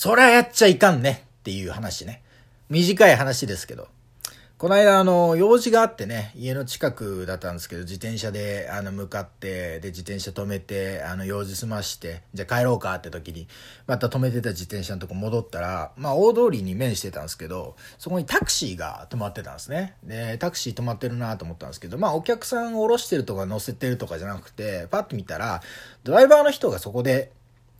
そりゃやっちゃいかんねっていう話ね。短い話ですけど。この間、あの、用事があってね、家の近くだったんですけど、自転車で、あの、向かって、で、自転車止めて、あの、用事済まして、じゃあ帰ろうかって時に、また止めてた自転車のとこ戻ったら、まあ、大通りに面してたんですけど、そこにタクシーが止まってたんですね。で、タクシー止まってるなと思ったんですけど、まあ、お客さんを降ろしてるとか乗せてるとかじゃなくて、パッと見たら、ドライバーの人がそこで、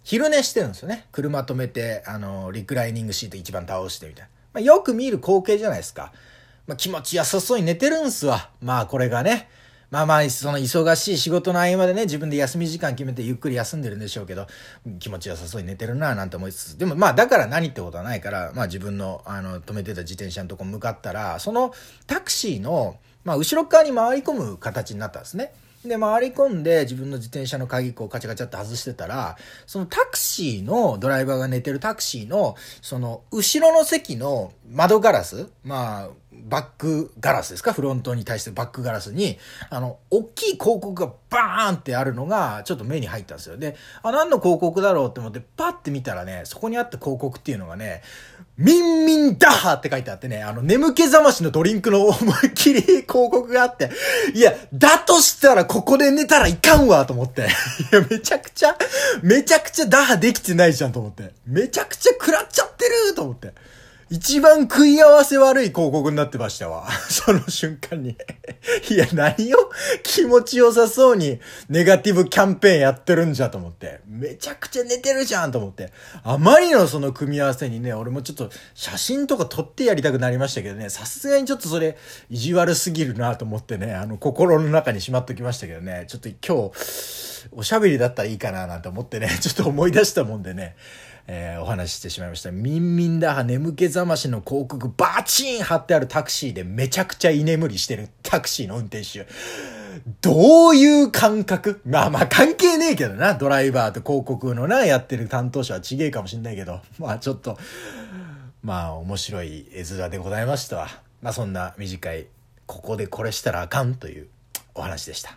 昼寝してるんですよね。車止めて、あの、リクライニングシート一番倒してみたいな。まあ、よく見る光景じゃないですか。まあ、気持ちよさそうに寝てるんすわ。まあこれがね。まあまあ、その忙しい仕事の合間でね、自分で休み時間決めてゆっくり休んでるんでしょうけど、気持ちよさそうに寝てるなぁなんて思いつつ、でもまあだから何ってことはないから、まあ自分の、あの、止めてた自転車のとこ向かったら、そのタクシーの、まあ後ろ側に回り込む形になったんですね。で、回り込んで自分の自転車の鍵こうカチャガチャって外してたら、そのタクシーの、ドライバーが寝てるタクシーの、その、後ろの席の窓ガラス、まあ、バックガラスですか？フロントに対してバックガラスに、あの、大きい広告がバーンってあるのが、ちょっと目に入ったんですよ。で、あ、何の広告だろうって思って、パッて見たらね、そこにあった広告っていうのがね、ミンミンダハって書いてあってね、あの、眠気覚ましのドリンクの思いっきり広告があって、いや、だとしたらここで寝たらいかんわと思って。いや、めちゃくちゃ、めちゃくちゃダハできてないじゃんと思って。めちゃくちゃ食らっちゃってると思って。一番食い合わせ悪い広告になってましたわ。その瞬間に。いや、何を？気持ちよさそうにネガティブキャンペーンやってるんじゃと思って。めちゃくちゃ寝てるじゃんと思って。あまりのその組み合わせにね、俺もちょっと写真とか撮ってやりたくなりましたけどね、さすがにちょっとそれ意地悪すぎるなと思ってね、あの心の中にしまっときましたけどね、ちょっと今日、おしゃべりだったらいいかななんて思ってね、ちょっと思い出したもんでね、えー、お話ししてしまいました。ミンミンダハ眠気覚ましの広告バチン貼ってあるタクシーでめちゃくちゃ居眠りしてるタクシーの運転手。どういう感覚？まあまあ関係ねえけどな。ドライバーと広告のな、やってる担当者はちげえかもしんないけど。まあちょっと、まあ面白い絵面でございましたわ。まあそんな短い、ここでこれしたらあかんというお話でした。